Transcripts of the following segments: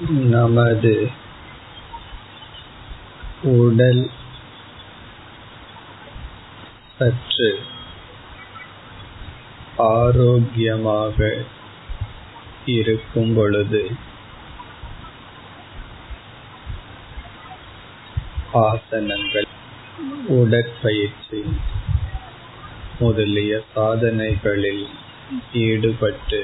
நமது உடல் சற்று ஆரோக்கியமாக இருக்கும் பொழுது ஆசனங்கள் உடற்பயிற்சி முதலிய சாதனைகளில் ஈடுபட்டு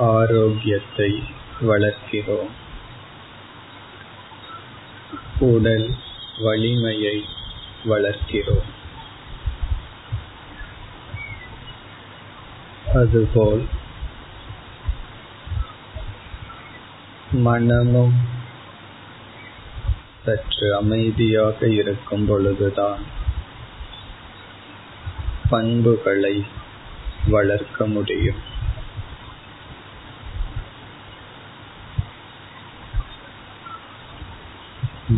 ஆரோக்கியத்தை வளர்க்கிறோம். உடல் வலிமையை வளர்க்கிறோம். அதுபோல் மனமும் சற்று அமைதியாக இருக்கும் பொழுதுதான் பண்புகளை வளர்க்க முடியும்.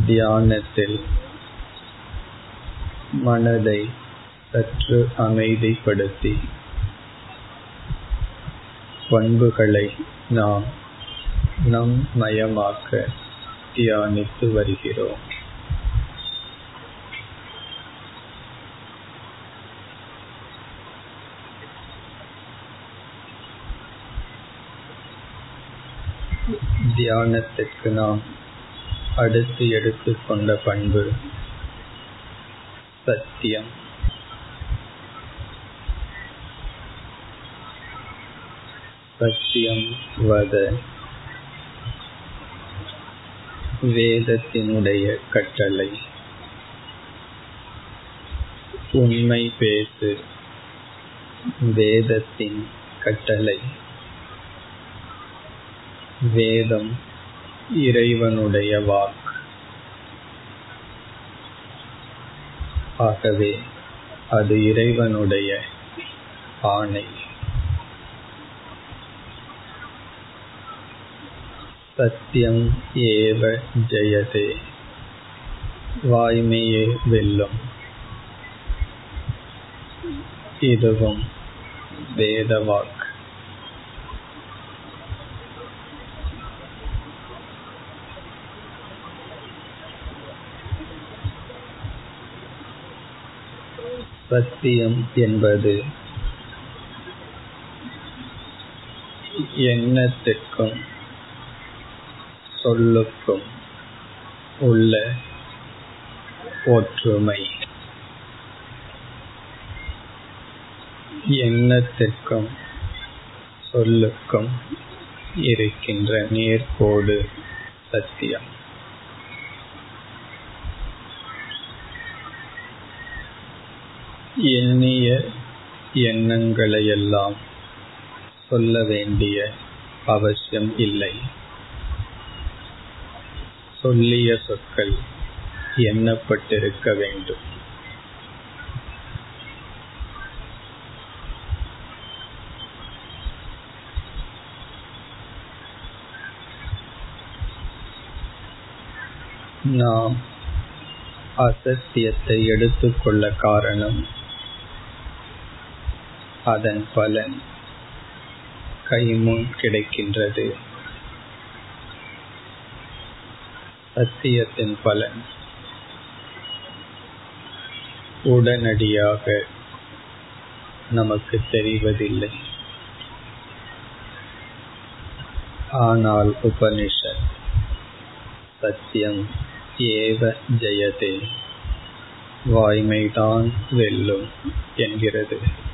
தியானத்தில் மனதை சற்று அமைதிப்படுத்தி பண்புகளை நாம் நம் மயமாக்க தியானித்து வருகிறோம். தியானத்திற்கு நாம் அடுத்து எடுத்துக்கொண்ட பண்பு சத்தியம். சத்தியம் வத. வேதத்தினுடைய கட்டளை. உண்மை பேசு. வேதத்தின் கட்டளை. வேதம் இறைவனுடைய வாக்கு. ஆகவே அது இறைவனுடைய ஆணை. சத்தியம் ஏவ ஜெயதே. வாய்மையே வெல்லும். இதுவும் வேதவாக்கு சத்தியம் என்பது எண்ணத்திற்கும் சொல்லுக்கும் உள்ள ஒற்றுமை. எண்ணத்திற்கும் சொல்லுக்கும் இருக்கின்ற நேர்கோடு சத்தியம். எண்ணிய எண்ணங்களையெல்லாம் சொல்ல வேண்டிய அவசியம் இல்லை. சொல்லிய சொற்கள் எண்ணப்பட்டிருக்க வேண்டும். நாம் அசத்தியத்தை எடுத்துக்கொள்ள காரணம் அதன் பலன் கைமுன் கிடைக்கின்றது. சத்தியத்தின் பலன் உடனடியாக நமக்கு தெரிவதில்லை. ஆனால் உபனிஷத் சத்தியம் ஏவ ஜெயதே வாய்மைதான் வெல்லும் என்கிறது.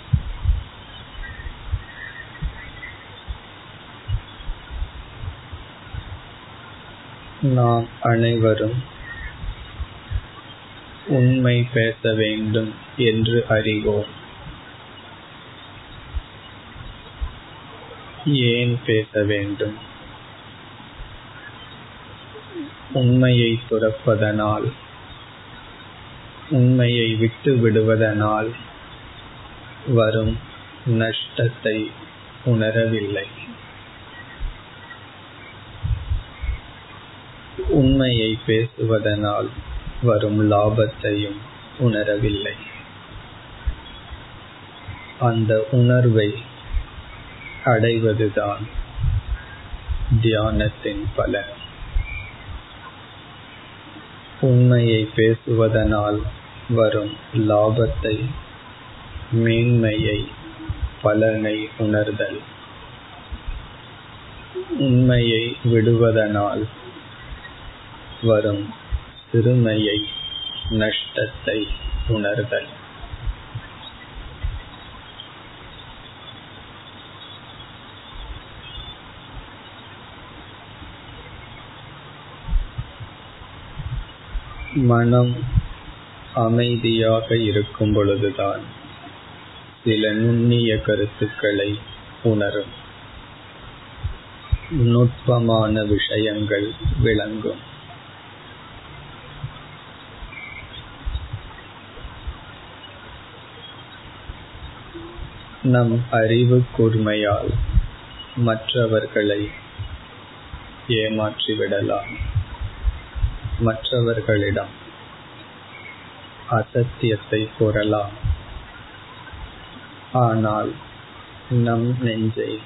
நாம் அனைவரும் உண்மை பேச வேண்டும் என்று அறிவோம். ஏன் பேச வேண்டும்? உண்மையை துறப்பதனால் உண்மையை விட்டு விடுவதனால் வரும் நஷ்டத்தை உணரவில்லை. உண்மையை பேசுவதனால் வரும் லாபத்தையும் உணரவில்லை. அந்த உணர்வை அடைவதுதான் தியானத்தின் பலன். உண்மையை பேசுவதனால் வரும் லாபத்தை மேன்மையை பலனை உணர்தல். உண்மையை விடுவதனால் வரும் சிறுமையை நஷ்டத்தை உணர்தல். மனம் அமைதியாக இருக்கும் பொழுதுதான் சில நுண்ணிய கருத்துக்களை உணரும். நுட்பமான விஷயங்கள் விளங்கும். நம் அறிவு கூர்மையால் மற்றவர்களை ஏமாற்றிவிடலாம். மற்றவர்களிடம் அசத்தியத்தை கூறலாம். ஆனால் நம் நெஞ்சை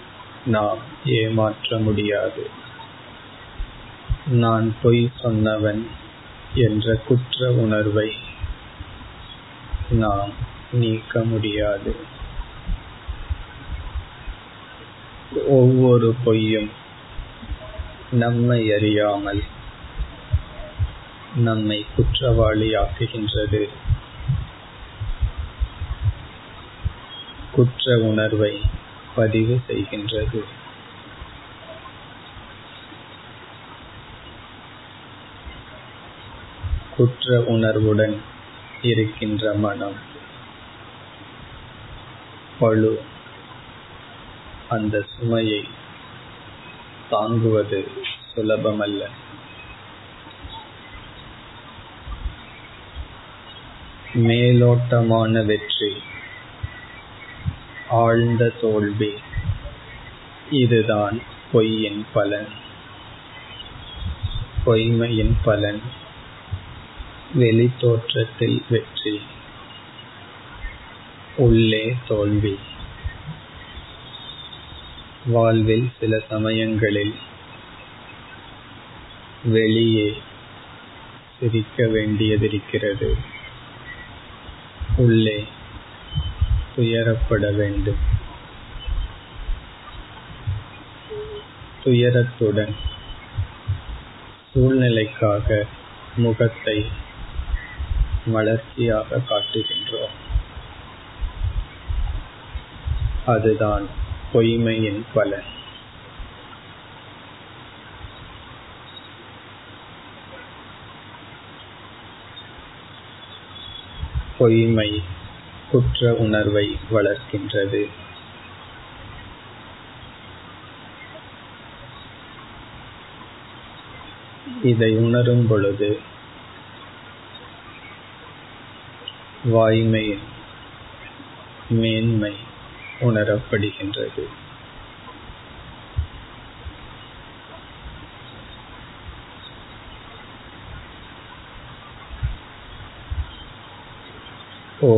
நாம் ஏமாற்ற முடியாது. நான் பொய் சொன்னவன் என்ற குற்ற உணர்வை நாம் நீக்க முடியாது. ஒவ்வொரு பொய்யும் நம்மை அறியாமல் நம்மை குற்றவாளி ஆக்குகின்றது குற்ற உணர்வை பதிவு செய்கின்றது. குற்ற உணர்வுடன் இருக்கின்ற மனம் பழு அந்த சுமையை தாங்குவது சுலபமல்ல. மேலோட்டமான வெற்றி ஆழ்ந்த தோல்வி இதுதான் பொய்யின் பலன். பொய்மையின் பலன் வெளித்தோற்றத்தில் வெற்றி உள்ளே தோல்வி. வாழ்வில் சில சமயங்களில் வெளியே சிரிக்க வேண்டியதிருக்கிறது. உள்ளே துயரப்பட வேண்டும். துயரத்துடன் சூழ்நிலைக்காக முகத்தை வளர்ச்சியாக காட்டுகின்றோம். அதுதான் பொய்மையின் பலன் பொய்மை குற்ற உணர்வை வளர்க்கின்றது. இதை உணரும் பொழுது வாய்மையின் மேன்மை உணரப்படுகின்றது. ஓ